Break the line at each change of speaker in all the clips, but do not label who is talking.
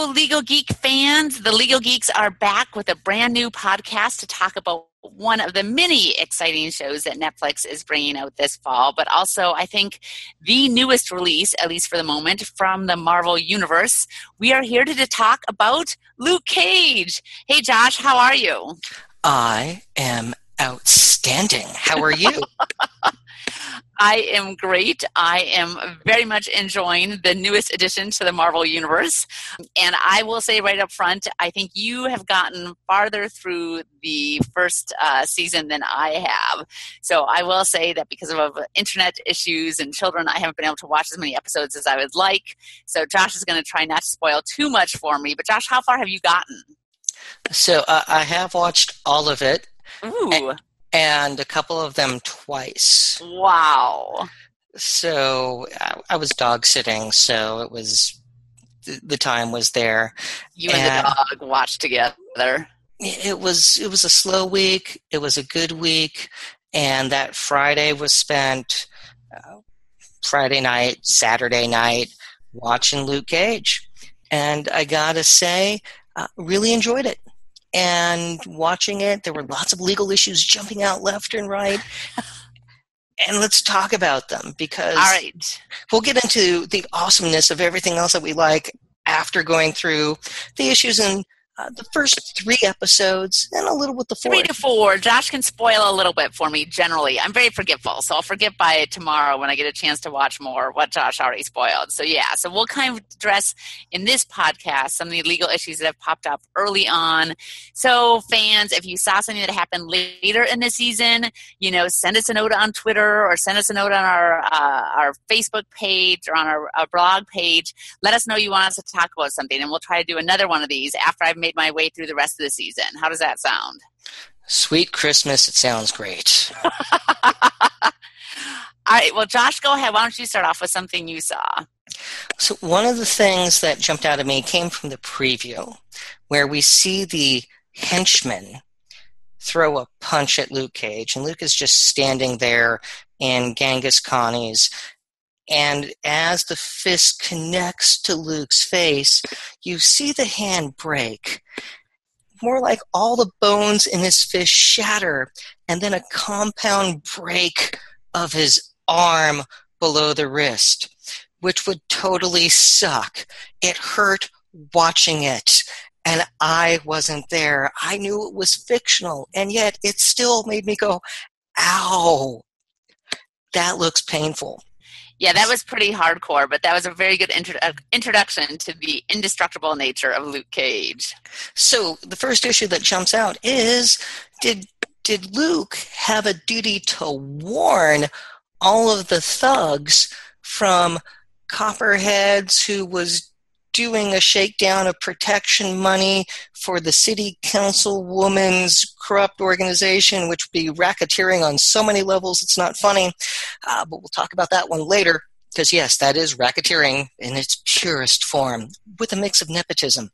Hello, Legal Geek fans. The Legal Geeks are back with a brand new podcast to talk about one of the many exciting shows that Netflix is bringing out this fall, but also I think the newest release, at least for the moment, from the Marvel Universe. We are here to talk about Luke Cage. Hey, Josh, how are you?
I am outstanding. How are you?
I am great. I am very much enjoying the newest addition to the Marvel Universe. And I will say right up front, I think you have gotten farther through the first uh, season than I have. So I will say that because of internet issues and children, I haven't been able to watch as many episodes as I would like. So Josh is going to try not to spoil too much for me. But Josh, how far have you gotten?
So uh, I have watched all of it.
Ooh
and a couple of them twice.
Wow.
So I was dog sitting, so it was the time was there.
You and, and the dog watched together.
It was it was a slow week. It was a good week, and that Friday was spent uh, Friday night, Saturday night watching Luke Cage, and I gotta say, uh, really enjoyed it and watching it, there were lots of legal issues jumping out left and right. and let's talk about them because
all right
we'll get into the awesomeness of everything else that we like after going through the issues and uh, the first three episodes and a little with the fourth.
Three to four. Josh can spoil a little bit for me generally. I'm very forgetful, so I'll forget by tomorrow when I get a chance to watch more what Josh already spoiled. So, yeah, so we'll kind of address in this podcast some of the legal issues that have popped up early on. So, fans, if you saw something that happened later in the season, you know, send us a note on Twitter or send us a note on our, uh, our Facebook page or on our, our blog page. Let us know you want us to talk about something, and we'll try to do another one of these after I've made made my way through the rest of the season. How does that sound?
Sweet Christmas. It sounds great.
All right. Well, Josh, go ahead. Why don't you start off with something you saw?
So, one of the things that jumped out at me came from the preview, where we see the henchman throw a punch at Luke Cage, and Luke is just standing there in Genghis Connie's and as the fist connects to Luke's face, you see the hand break. More like all the bones in his fist shatter, and then a compound break of his arm below the wrist, which would totally suck. It hurt watching it, and I wasn't there. I knew it was fictional, and yet it still made me go, ow. That looks painful.
Yeah, that was pretty hardcore, but that was a very good intro- uh, introduction to the indestructible nature of Luke Cage.
So the first issue that jumps out is did did Luke have a duty to warn all of the thugs from Copperheads who was doing a shakedown of protection money for the city councilwoman's corrupt organization, which would be racketeering on so many levels it's not funny. Uh, but we'll talk about that one later, because yes, that is racketeering in its purest form, with a mix of nepotism.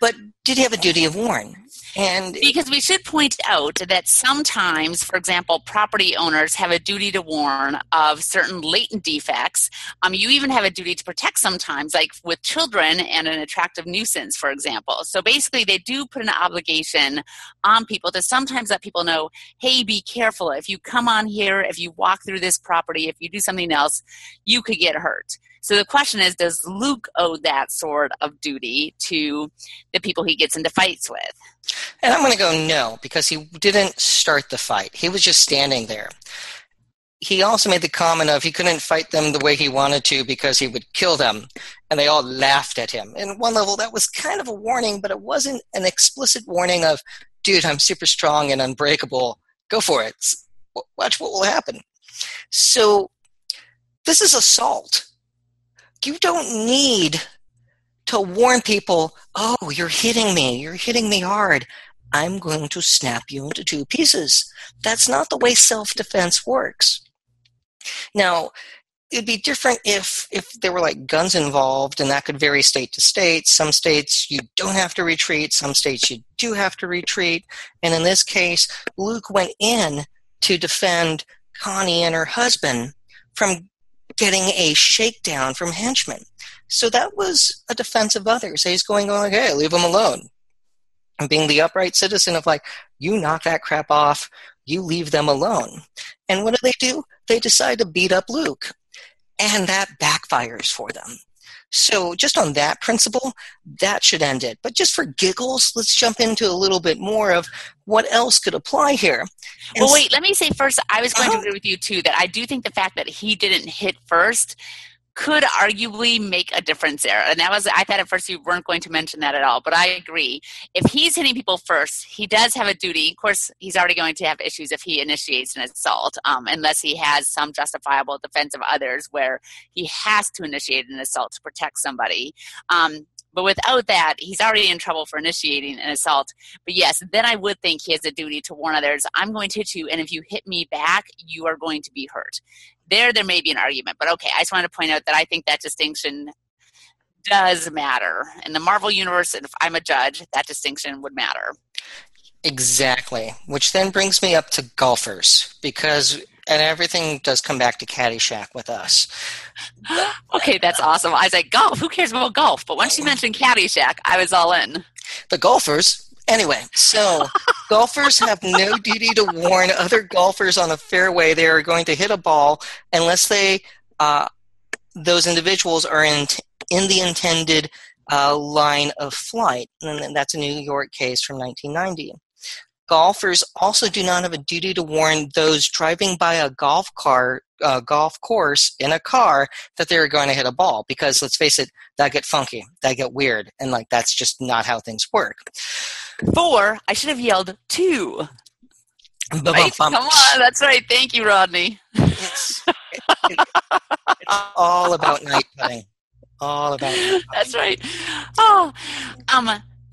But did he have a duty of warn?
And because we should point out that sometimes, for example, property owners have a duty to warn of certain latent defects. Um, you even have a duty to protect sometimes, like with children and an attractive nuisance, for example. So basically, they do put an obligation on people to sometimes let people know, hey, be careful. If you come on here, if you walk through this property, if you do something else, you could get hurt. So the question is, does Luke owe that sort of duty to the people he gets into fights with?
And I'm going to go no, because he didn't start the fight. He was just standing there. He also made the comment of he couldn't fight them the way he wanted to because he would kill them. And they all laughed at him. And one level, that was kind of a warning, but it wasn't an explicit warning of, dude, I'm super strong and unbreakable. Go for it. Watch what will happen. So this is assault you don't need to warn people, oh, you're hitting me, you're hitting me hard. I'm going to snap you into two pieces. That's not the way self defense works. Now, it'd be different if if there were like guns involved and that could vary state to state some states you don't have to retreat some states you do have to retreat and in this case luke went in to defend connie and her husband from getting a shakedown from henchmen. So that was a defense of others. He's going like, hey, leave him alone. And being the upright citizen of like, you knock that crap off, you leave them alone. And what do they do? They decide to beat up Luke. And that backfires for them. So, just on that principle, that should end it. But just for giggles, let's jump into a little bit more of what else could apply here.
And well, wait, let me say first, I was going uh-huh. to agree with you too that I do think the fact that he didn't hit first could arguably make a difference there. And that was, I thought at first you weren't going to mention that at all, but I agree. If he's hitting people first, he does have a duty. Of course, he's already going to have issues if he initiates an assault, um, unless he has some justifiable defense of others where he has to initiate an assault to protect somebody. Um, but without that, he's already in trouble for initiating an assault. But yes, then I would think he has a duty to warn others I'm going to hit you, and if you hit me back, you are going to be hurt. There, there may be an argument. But okay, I just wanted to point out that I think that distinction does matter. In the Marvel Universe, if I'm a judge, that distinction would matter.
Exactly. Which then brings me up to golfers, because and everything does come back to Caddyshack with us.
okay, that's awesome. I was like, golf. Who cares about golf? But once you mentioned Caddyshack, I was all in.
The golfers. Anyway, so golfers have no duty to warn other golfers on a fairway. They are going to hit a ball unless they uh, those individuals are in in the intended uh, line of flight, and that's a New York case from 1990 golfers also do not have a duty to warn those driving by a golf car uh, golf course in a car that they're going to hit a ball because let's face it that get funky that get weird and like that's just not how things work
four i should have yelled two. Right? come on that's right. Thank you rodney. It,
it's all about night putting all about
that's right. Oh um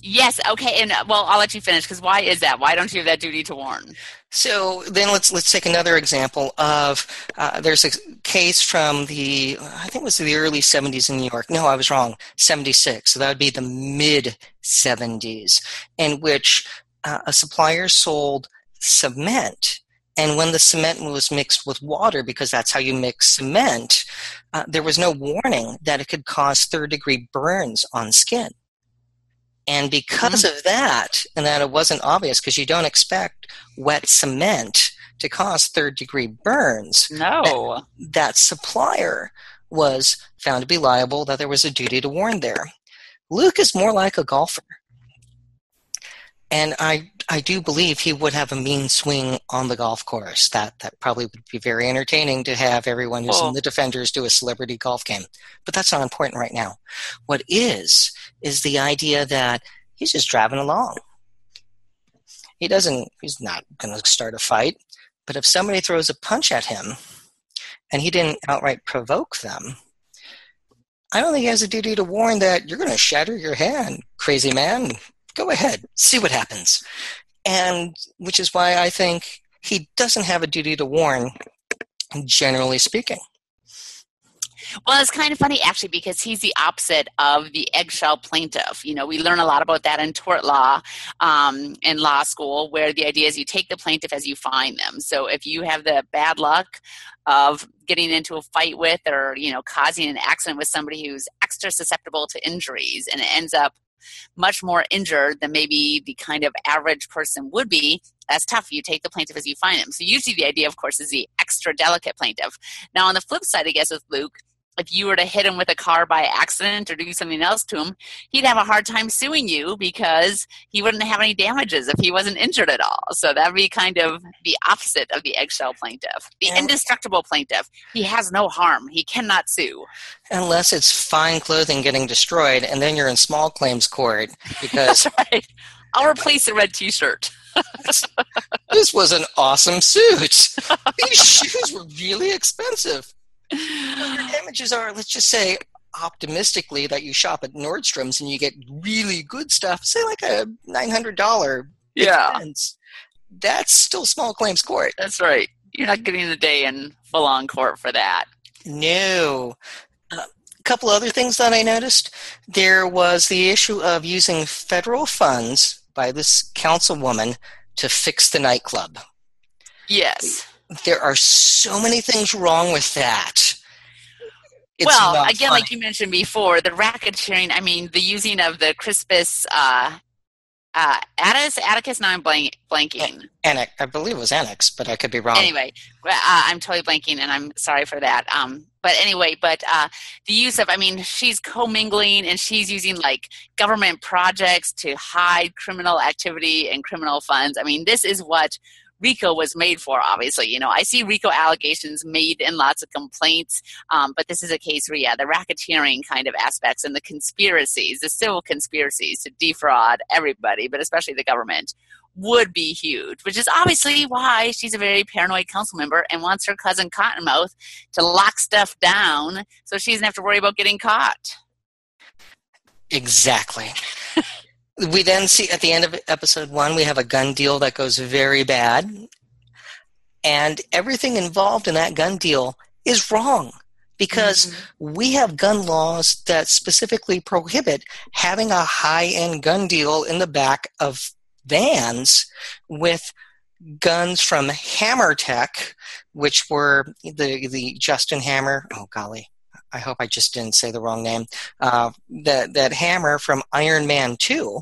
Yes. Okay. And uh, well, I'll let you finish because why is that? Why don't you have that duty to warn?
So then let's let's take another example of uh, there's a case from the I think it was the early 70s in New York. No, I was wrong. 76. So that would be the mid 70s, in which uh, a supplier sold cement. And when the cement was mixed with water, because that's how you mix cement, uh, there was no warning that it could cause third degree burns on skin. And because mm-hmm. of that, and that it wasn't obvious, because you don't expect wet cement to cause third degree burns.
No.
That, that, supplier was found to be liable, that there was a duty to warn there. Luke is more like a golfer. And I, I do believe he would have a mean swing on the golf course. That, that probably would be very entertaining to have everyone who's oh. in the Defenders do a celebrity golf game. But that's not important right now. What is, is the idea that he's just driving along. He doesn't, he's not going to start a fight. But if somebody throws a punch at him and he didn't outright provoke them, I don't think he has a duty to warn that you're going to shatter your hand, crazy man. Go ahead, see what happens. And which is why I think he doesn't have a duty to warn, generally speaking.
Well, it's kind of funny actually because he's the opposite of the eggshell plaintiff. You know, we learn a lot about that in tort law um, in law school, where the idea is you take the plaintiff as you find them. So if you have the bad luck of getting into a fight with or you know causing an accident with somebody who's extra susceptible to injuries and it ends up much more injured than maybe the kind of average person would be, that's tough. You take the plaintiff as you find him. So usually the idea, of course, is the extra delicate plaintiff. Now, on the flip side, I guess, with Luke, if you were to hit him with a car by accident or do something else to him, he'd have a hard time suing you because he wouldn't have any damages if he wasn't injured at all. So that would be kind of the opposite of the eggshell plaintiff. The and indestructible plaintiff, he has no harm. He cannot sue.
Unless it's fine clothing getting destroyed, and then you're in small claims court because.
right. I'll replace the red t shirt.
this was an awesome suit. These shoes were really expensive your damages are, let's just say, optimistically that you shop at Nordstrom's and you get really good stuff, say like a nine hundred dollar
yeah, expense,
that's still small claims court.
That's right. You're not getting the day in full on court for that.
No. A uh, couple other things that I noticed. There was the issue of using federal funds by this councilwoman to fix the nightclub.
Yes
there are so many things wrong with that. It's
well, again,
funny.
like you mentioned before, the racketeering. I mean, the using of the Crispus uh, uh, Attucks. Attucks. Now I'm blank, blanking.
Annex, I believe it was Annex, but I could be wrong.
Anyway, uh, I'm totally blanking, and I'm sorry for that. Um, but anyway, but uh, the use of, I mean, she's commingling and she's using like government projects to hide criminal activity and criminal funds. I mean, this is what RICO was made for, obviously. You know, I see RICO allegations made in lots of complaints, um, but this is a case where, yeah, the racketeering kind of aspects and the conspiracies, the civil conspiracies to defraud everybody, but especially the government, would be huge, which is obviously why she's a very paranoid council member and wants her cousin Cottonmouth to lock stuff down so she doesn't have to worry about getting caught.
Exactly. We then see at the end of episode one, we have a gun deal that goes very bad. And everything involved in that gun deal is wrong because mm-hmm. we have gun laws that specifically prohibit having a high end gun deal in the back of vans with guns from Hammer Tech, which were the, the Justin Hammer. Oh, golly. I hope I just didn't say the wrong name. Uh, that that Hammer from Iron Man Two,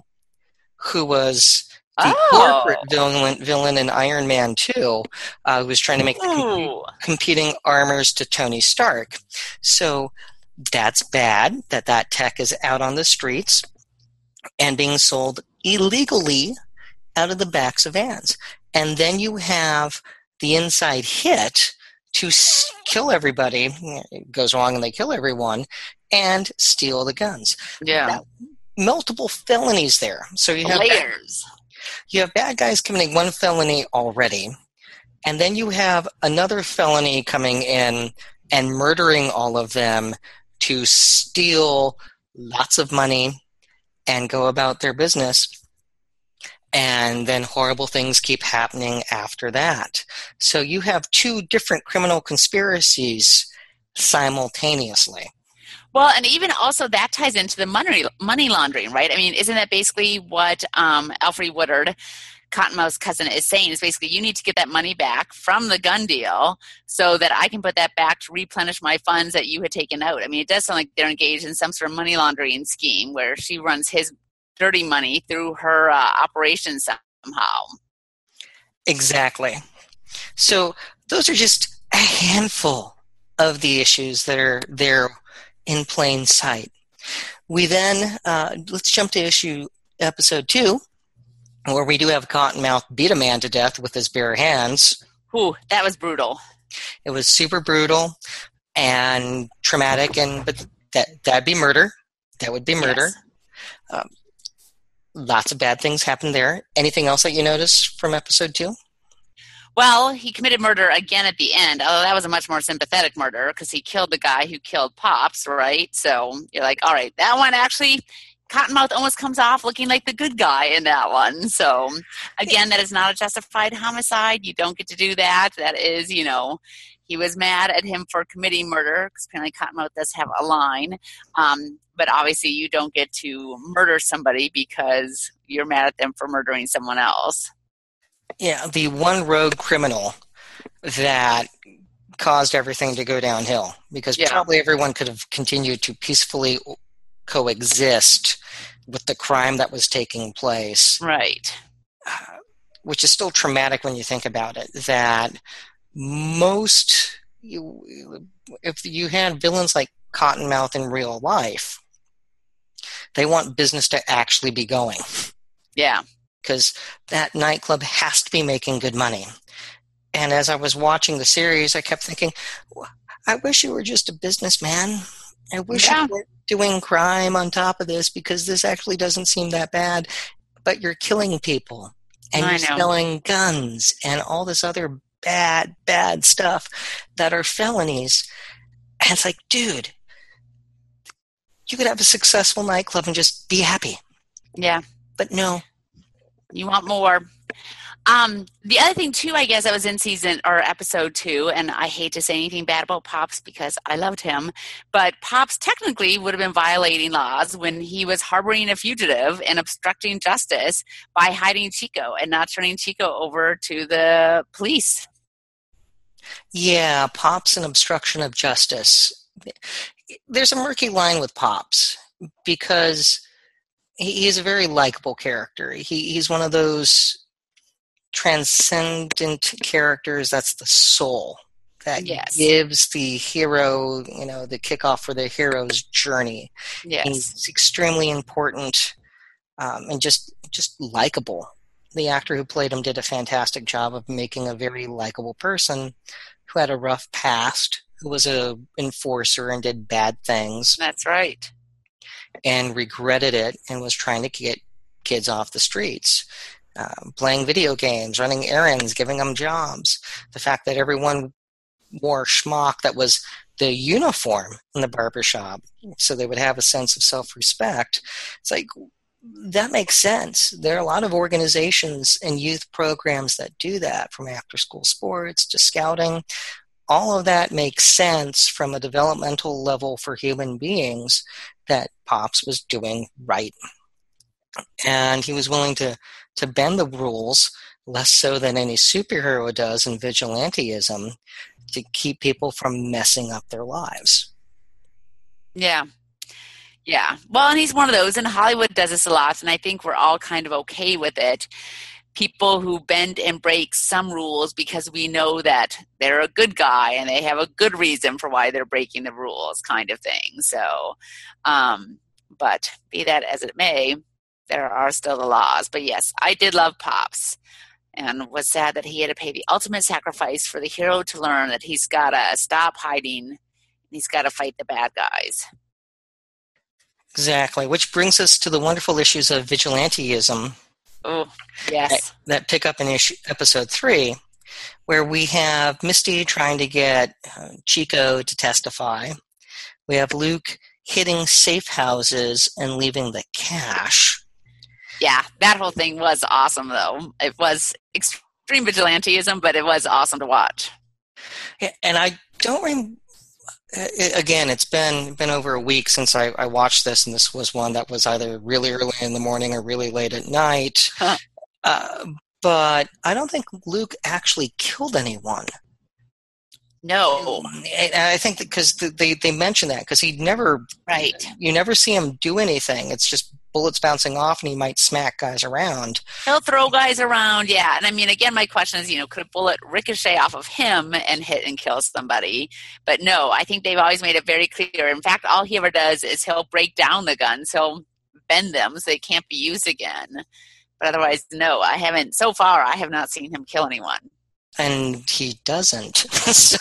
who was the
oh.
corporate villain, villain in Iron Man Two, uh, who was trying to make com- competing armors to Tony Stark. So that's bad that that tech is out on the streets and being sold illegally out of the backs of vans. And then you have the inside hit to kill everybody. It goes wrong and they kill everyone and steal the guns.
Yeah.
Multiple felonies there. So you have
layers.
You have bad guys committing one felony already, and then you have another felony coming in and murdering all of them to steal lots of money and go about their business and then horrible things keep happening after that. So you have two different criminal conspiracies simultaneously.
Well, and even also that ties into the money money laundering, right? I mean, isn't that basically what um, Alfre Woodard, Cottonmouth's cousin, is saying? Is basically you need to get that money back from the gun deal so that I can put that back to replenish my funds that you had taken out. I mean, it does sound like they're engaged in some sort of money laundering scheme where she runs his dirty money through her uh, operation somehow.
Exactly. So those are just a handful of the issues that are there in plain sight. We then uh, let's jump to issue episode two, where we do have Cottonmouth beat a man to death with his bare hands.
Ooh, that was brutal.
It was super brutal and traumatic, and but that that'd be murder. That would be murder. Yes. Um, lots of bad things happened there. Anything else that you noticed from episode two?
Well, he committed murder again at the end, although that was a much more sympathetic murder because he killed the guy who killed Pops, right? So you're like, all right, that one actually, Cottonmouth almost comes off looking like the good guy in that one. So again, that is not a justified homicide. You don't get to do that. That is, you know, he was mad at him for committing murder because apparently Cottonmouth does have a line. Um, but obviously, you don't get to murder somebody because you're mad at them for murdering someone else.
Yeah, the one rogue criminal that caused everything to go downhill because yeah. probably everyone could have continued to peacefully coexist with the crime that was taking place.
Right.
Uh, which is still traumatic when you think about it. That most, you, if you had villains like Cottonmouth in real life, they want business to actually be going.
Yeah
because that nightclub has to be making good money. And as I was watching the series, I kept thinking, I wish you were just a businessman. I wish yeah. you weren't doing crime on top of this because this actually doesn't seem that bad. But you're killing people and you're selling guns and all this other bad, bad stuff that are felonies. And it's like, dude, you could have a successful nightclub and just be happy.
Yeah.
But no,
you want more. Um, the other thing too, I guess, I was in season or episode two, and I hate to say anything bad about Pops because I loved him, but Pops technically would have been violating laws when he was harboring a fugitive and obstructing justice by hiding Chico and not turning Chico over to the police.
Yeah, Pops and obstruction of justice. there's a murky line with Pops because he, he's a very likable character. He, he's one of those transcendent characters that's the soul that
yes.
gives the hero, you know, the kickoff for the hero's journey.
Yes.
He's extremely important um, and just just likable. The actor who played him did a fantastic job of making a very likable person who had a rough past, who was a enforcer and did bad things.
That's right.
And regretted it and was trying to get kids off the streets. Uh, playing video games, running errands, giving them jobs. The fact that everyone wore schmuck that was the uniform in the barbershop so they would have a sense of self-respect. It's like, that makes sense. There are a lot of organizations and youth programs that do that, from after school sports to scouting. All of that makes sense from a developmental level for human beings that Pops was doing right. And he was willing to, to bend the rules less so than any superhero does in vigilanteism to keep people from messing up their lives.
Yeah, yeah. Well, and he's one of those, and Hollywood does this a lot, and I think we're all kind of okay with it. People who bend and break some rules because we know that they're a good guy and they have a good reason for why they're breaking the rules, kind of thing. So, um, but be that as it may, there are still the laws. But yes, I did love Pops and was sad that he had to pay the ultimate sacrifice for the hero to learn that he's got to stop hiding and he's got to fight the bad guys.
Exactly, which brings us to the wonderful issues of vigilanteism.
Oh, yes.
That, that pick up in issue, episode three, where we have Misty trying to get uh, Chico to testify. We have Luke hitting safe houses and leaving the cash.
Yeah, that whole thing was awesome, though. It was extreme vigilanteism, but it was awesome to watch.
Yeah, and I don't again, it's been been over a week since I, I, watched this, and this was one that was either really early in the morning or really late at night.
Huh.
Uh, but I don't think Luke actually killed anyone.
No,
and I think because they they mention that because he never
right.
You never see him do anything. It's just bullets bouncing off and he might smack guys around.
He'll throw guys around, yeah. And I mean, again, my question is, you know, could a bullet ricochet off of him and hit and kill somebody? But no, I think they've always made it very clear. In fact, all he ever does is he'll break down the guns, he'll bend them so they can't be used again. But otherwise, no, I haven't. So far, I have not seen him kill anyone
and he doesn't. so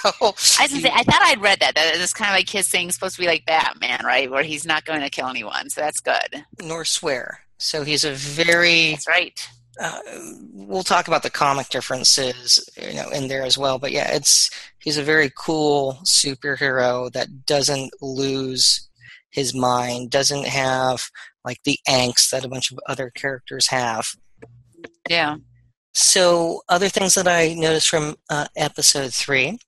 I, say, I thought I'd read that. That it's kind of like his thing supposed to be like Batman, right? Where he's not going to kill anyone. So that's good.
Nor swear. So he's a very.
That's right.
Uh, we'll talk about the comic differences, you know, in there as well. But yeah, it's he's a very cool superhero that doesn't lose his mind, doesn't have like the angst that a bunch of other characters have.
Yeah.
So, other things that I noticed from uh, episode three,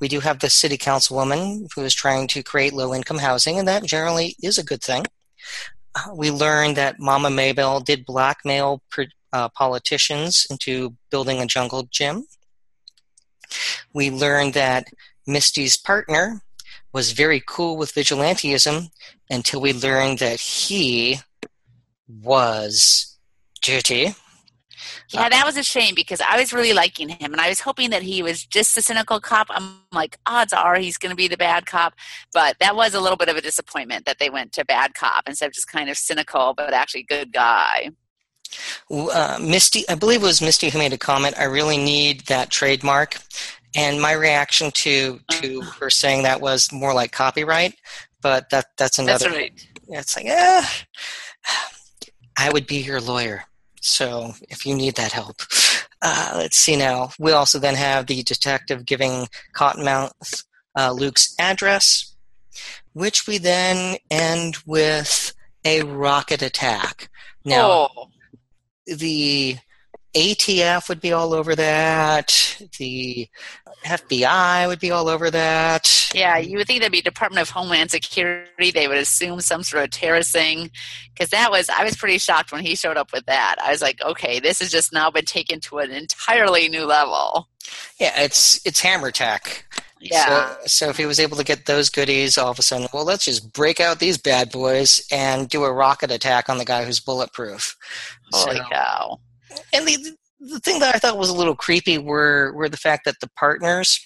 we do have the city councilwoman who is trying to create low income housing, and that generally is a good thing. Uh, we learned that Mama Mabel did blackmail uh, politicians into building a jungle gym. We learned that Misty's partner was very cool with vigilanteism until we learned that he was dirty.
Yeah, that was a shame because I was really liking him and I was hoping that he was just a cynical cop. I'm like, odds are he's going to be the bad cop. But that was a little bit of a disappointment that they went to bad cop instead of just kind of cynical, but actually good guy.
Uh, Misty, I believe it was Misty who made a comment. I really need that trademark. And my reaction to to uh. her saying that was more like copyright, but that that's another.
That's right.
It's like, eh, I would be your lawyer. So if you need that help, uh, let's see now. We also then have the detective giving Cottonmouth uh, Luke's address, which we then end with a rocket attack. Now,
oh.
the ATF would be all over that. The FBI would be all over that.
Yeah, you would think that'd be Department of Homeland Security. They would assume some sort of terrorist thing, because that was I was pretty shocked when he showed up with that. I was like, okay, this has just now been taken to an entirely new level.
Yeah, it's it's hammer tech.
Yeah.
So, so if he was able to get those goodies, all of a sudden, well, let's just break out these bad boys and do a rocket attack on the guy who's bulletproof.
Holy
So-
cow.
And the the thing that I thought was a little creepy were were the fact that the partners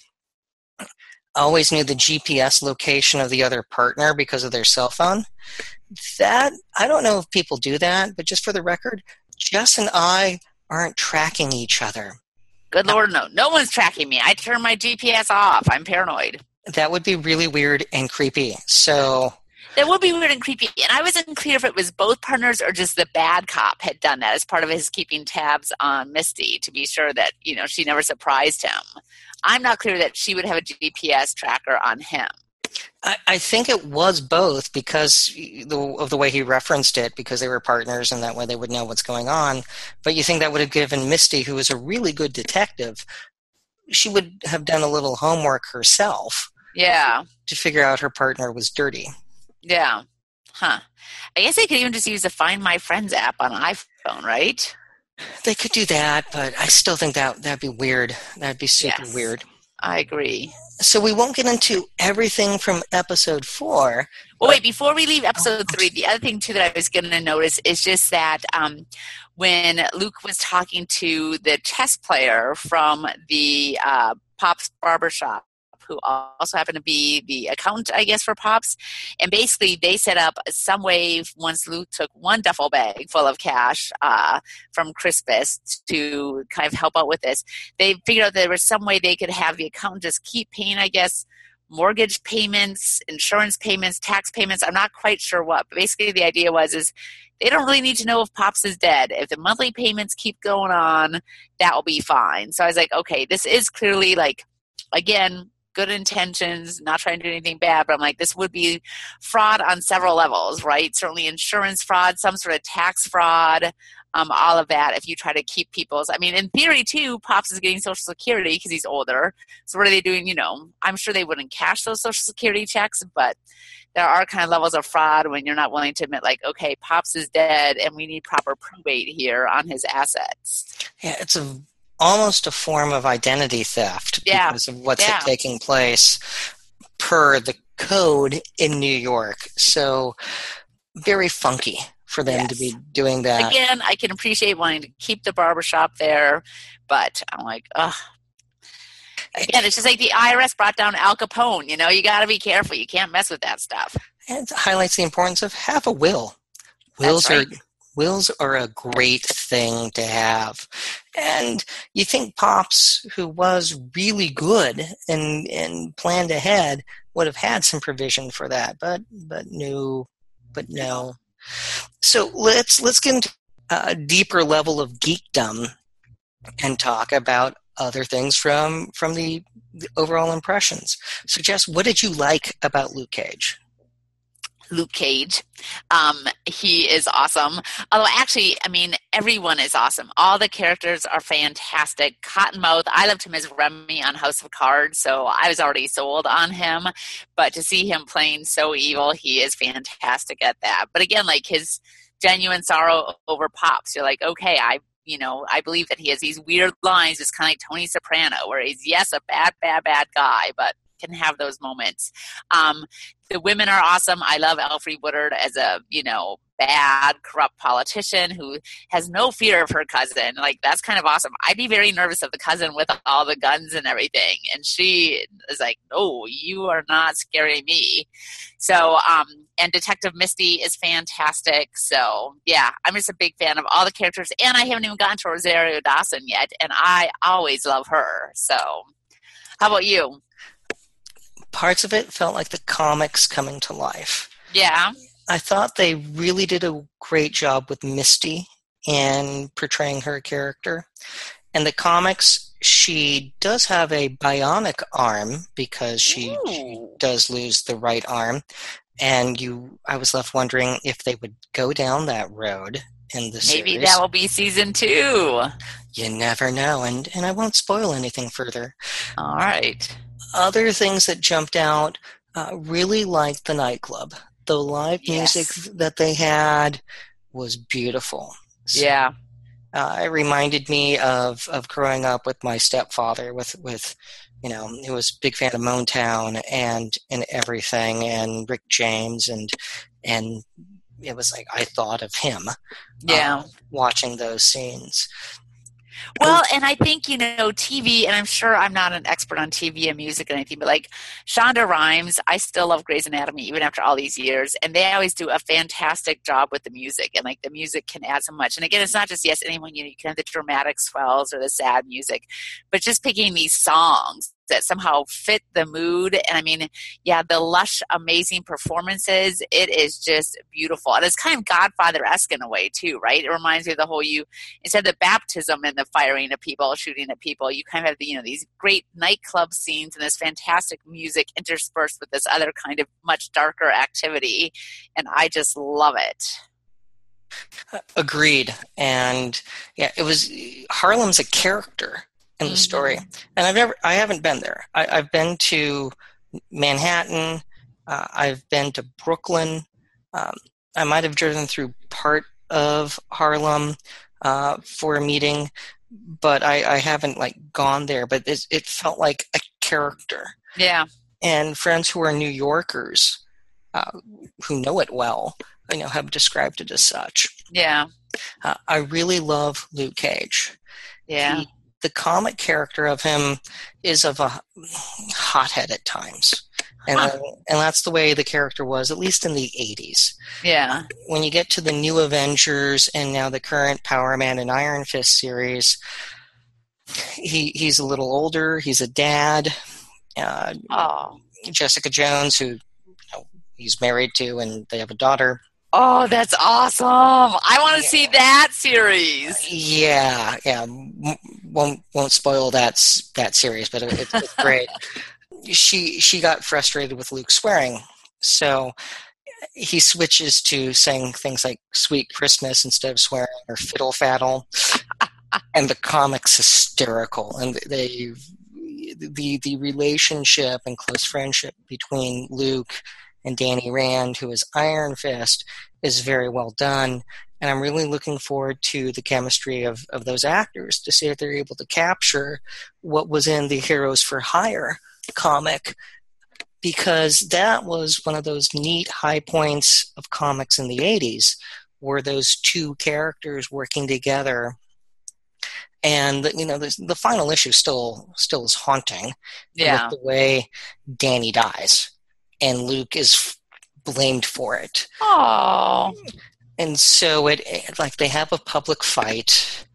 always knew the GPS location of the other partner because of their cell phone. That I don't know if people do that, but just for the record, Jess and I aren't tracking each other.
Good Lord, no. No one's tracking me. I turn my GPS off. I'm paranoid.
That would be really weird and creepy. So
That would be weird and creepy. And I wasn't clear if it was both partners or just the bad cop had done that as part of his keeping tabs on Misty to be sure that, you know, she never surprised him. I'm not clear that she would have a GPS tracker on him.
I, I think it was both because the, of the way he referenced it, because they were partners and that way they would know what's going on. But you think that would have given Misty, who is a really good detective, she would have done a little homework herself
Yeah.
to figure out her partner was dirty.
Yeah. Huh. I guess they could even just use the Find My Friends app on iPhone, right?
They could do that, but I still think that that'd be weird. That'd be super
Yes.
weird.
I agree.
So we won't get into everything from episode four.
Well, wait, before we leave episode three, the other thing, too, that I was going to notice is just that um, when Luke was talking to the chess player from the uh, Pops Barbershop, who also happened to be the accountant, I guess, for Pops, and basically they set up some way once Luke took one duffel bag full of cash uh, from Crispus to kind of help out with this, they figured out there was some way they could have the accountant just keep paying, I guess, mortgage payments, insurance payments, tax payments. I'm not quite sure what, but basically the idea was is they don't really need to know if Pops is dead. If the monthly payments keep going on, that will be fine. So I was like, okay, this is clearly like again good intentions, not trying to do anything bad, but I'm like, this would be fraud on several levels, right? Certainly insurance fraud, some sort of tax fraud, um, all of that. If you try to keep people's, I mean, in theory too, Pops is getting Social Security because he's older. So what are they doing? You know, I'm sure they wouldn't cash those Social Security checks, but there are kind of levels of fraud when you're not willing to admit, like, okay, Pops is dead, and we need proper probate here on his assets.
Yeah, it's a almost a form of identity theft
Yeah.
because of what's
Yeah.
taking place per the code in New York. So very funky for them to be doing that.
Again, I can appreciate wanting to keep the barbershop there, but I'm like, ugh. Again, it's just like the IRS brought down Al Capone. You know, you got to be careful. You can't mess with that stuff.
And it highlights the importance of have a will. Wills
right.
are wills are a great thing to have. And you think Pops, who was really good and and planned ahead, would have had some provision for that, but but no, but no. So let's let's get into a deeper level of geekdom and talk about other things from from the, the overall impressions. So Jess, what did you like about Luke Cage?
Luke Cage. Um, he is awesome. Although, actually, I mean, everyone is awesome. All the characters are fantastic. Cottonmouth, I loved him as Remy on House of Cards, so I was already sold on him. But to see him playing so evil, he is fantastic at that. But again, like his genuine sorrow over Pops, you're like, okay, I. You know, I believe that he has these weird lines, just kind of like Tony Soprano, where he's yes, a bad, bad, bad guy, but can have those moments. Um, the women are awesome. I love Alfred Woodard as a you know bad, corrupt politician who has no fear of her cousin. Like that's kind of awesome. I'd be very nervous of the cousin with all the guns and everything, and she is like, "No, you are not scaring me." So, um, and Detective Misty is fantastic. So, yeah, I'm just a big fan of all the characters, and I haven't even gotten to Rosario Dawson yet, and I always love her. So, how about you?
Parts of it felt like the comics coming to life.
Yeah.
I thought they really did a great job with Misty and portraying her character. And the comics, she does have a bionic arm because she, she does lose the right arm. And you, I was left wondering if they would go down that road in the
Maybe
series.
that will be season two.
you never know, and and I won't spoil anything further.
All right.
Other things that jumped out uh, really liked the nightclub the live
Yes.
music that they had was beautiful So,
Yeah.
uh, it reminded me of of growing up with my stepfather with with you know, who was a big fan of Motown and and everything, and Rick James, and and it was like I thought of him.
Yeah,
um, watching those scenes.
Well, and I think, you know, TV, and I'm sure I'm not an expert on TV and music and anything, but like Shonda Rhimes, I still love Grey's Anatomy even after all these years. And they always do a fantastic job with the music. And like the music can add so much. And again, it's not just, yes, anyone, you know, you can have the dramatic swells or the sad music, but just picking these songs that somehow fit the mood. And I mean, yeah, the lush, amazing performances, it is just beautiful. And it's kind of Godfather esque in a way, too, right? It reminds me of the whole you, instead of the baptism and the firing of people, shooting at people, you kind of have the, you know, these great nightclub scenes and this fantastic music interspersed with this other kind of much darker activity. And I just love it.
Agreed. And yeah, it was Harlem's a character in the mm-hmm. story. And I've never, I haven't been there. I, have been to Manhattan. Uh, I've been to Brooklyn. Um, I might have driven through part of Harlem uh, for a meeting, but I, I, haven't like gone there. But it, it felt like a character.
Yeah.
And friends who are New Yorkers uh, who know it well, you know, have described it as such.
Yeah.
Uh, I really love Luke Cage.
Yeah.
He the comic character of him is of a hothead at times. And, huh. and that's the way the character was, at least in the 80s.
Yeah.
When you get to the new Avengers and now the current Power Man and Iron Fist series, he he's a little older. He's a dad. Uh. Jessica Jones, who you know, he's married to, and they have a daughter.
Oh, that's awesome! I want to yeah. see that series.
Yeah, yeah. Won't won't spoil that that series, but it's, it's great. she she got frustrated with Luke swearing, so he switches to saying things like "sweet Christmas" instead of swearing or "fiddle faddle," and the comic's hysterical. And they the the relationship and close friendship between Luke and Danny Rand, who is Iron Fist, is very well done. And I'm really looking forward to the chemistry of, of those actors to see if they're able to capture what was in the Heroes for Hire comic, because that was one of those neat high points of comics in the 80s, were those two characters working together. And you know the, the final issue still still is haunting
yeah.
the way danny dies and Luke is blamed for it.
Oh.
And so it like they have a public fight.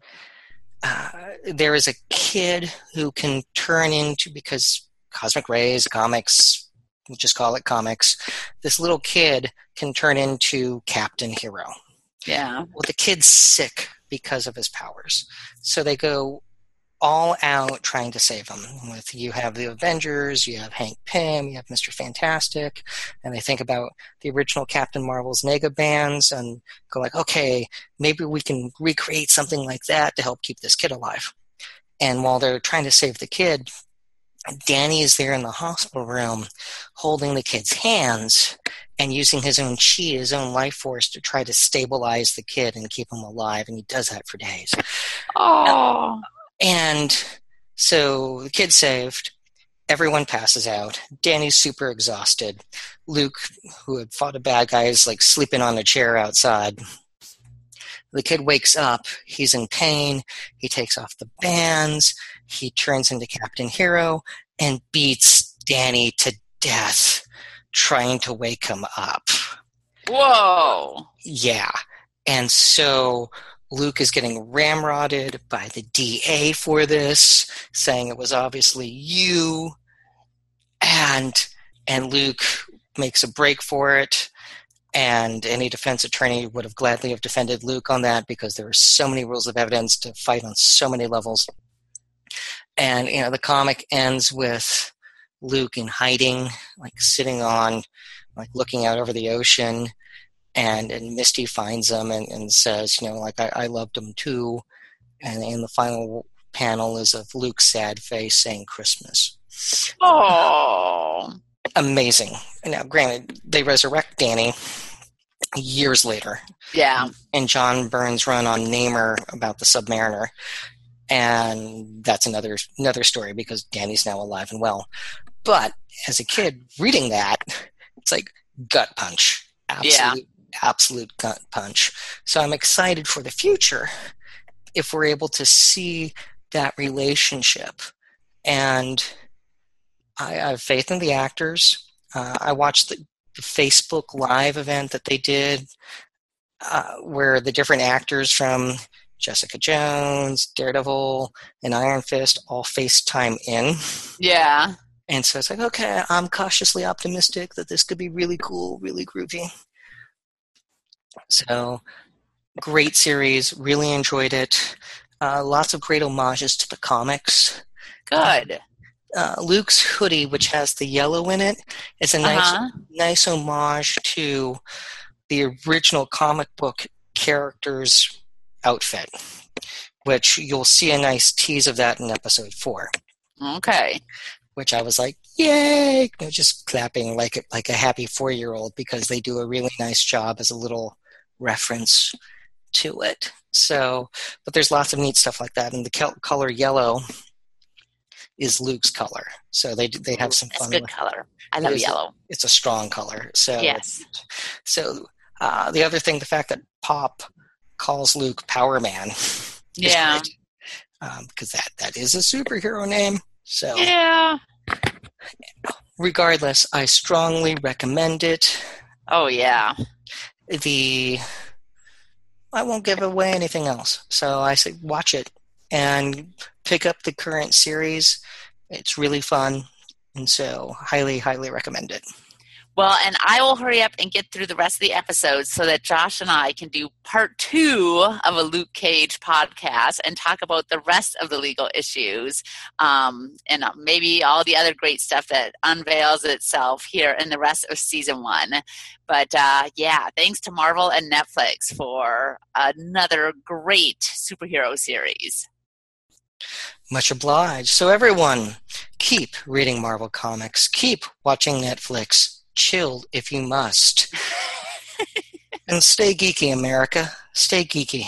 Uh, there is a kid who can turn into because cosmic rays comics we'll just call it comics this little kid can turn into captain hero
yeah
well the kid's sick because of his powers so they go all out trying to save him. With you have the Avengers, you have Hank Pym, you have Mister Fantastic, and they think about the original Captain Marvel's Negabands and go like, okay, maybe we can recreate something like that to help keep this kid alive. And while they're trying to save the kid, Danny is there in the hospital room holding the kid's hands and using his own chi, his own life force to try to stabilize the kid and keep him alive. And he does that for days.
Oh.
And so the kid's saved. Everyone passes out. Danny's super exhausted. Luke, who had fought a bad guy, is like sleeping on a chair outside. The kid wakes up. He's in pain. He takes off the bands. He turns into Captain Hero and beats Danny to death, trying to wake him up.
Whoa.
Yeah. And so Luke is getting ramrodded by the DA for this, saying it was obviously you. And and Luke makes a break for it. And any defense attorney would have gladly have defended Luke on that because there are so many rules of evidence to fight on so many levels. And you know, the comic ends with Luke in hiding, like sitting on, like looking out over the ocean, and and Misty finds him and, and says, you know, like I, I loved him too. And in the final panel is of Luke's sad face saying Christmas.
Oh,
amazing! Now, granted, they resurrect Danny years later.
Yeah.
And John Byrne's run on Namor about the Submariner. and that's another another story because Danny's now alive and well. But as a kid reading that, it's like gut punch, absolute, yeah. Absolute gut punch. So I'm excited for the future if we're able to see that relationship, and I, I have faith in the actors. Uh, I watched the, the Facebook Live event that they did, uh, where the different actors from Jessica Jones, Daredevil, and Iron Fist all FaceTime in.
Yeah.
And so it's like, okay, I'm cautiously optimistic that this could be really cool, really groovy. So, great series. Really enjoyed it. Uh, lots of great homages to the comics.
Good.
Uh, Luke's hoodie, which has the yellow in it, is a nice, uh-huh. nice homage to the original comic book characters outfit, which you'll see a nice tease of that in episode four.
Okay.
Which I was like, yay! You know, just clapping like like a happy four year old because they do a really nice job as a little reference to it. So, but there's lots of neat stuff like that, and the color yellow is Luke's color. So they they have some
fun. That's good color. I love yellow.
A, it's a strong color. So
yes.
So uh, the other thing, the fact that Pop calls Luke Power Man.
Yeah.
Because um, that that is a superhero name. So
yeah.
Regardless, I strongly recommend it.
Oh yeah.
The I won't give away anything else. So I say watch it and pick up the current series. It's really fun, and so highly, highly recommend it.
Well, and I will hurry up and get through the rest of the episodes so that Josh and I can do part two of a Luke Cage podcast and talk about the rest of the legal issues um, and uh, maybe all the other great stuff that unveils itself here in the rest of season one. But uh, yeah, thanks to Marvel and Netflix for another great superhero series.
Much obliged. So, everyone, keep reading Marvel Comics, keep watching Netflix chill if you must. and stay geeky, America. Stay geeky.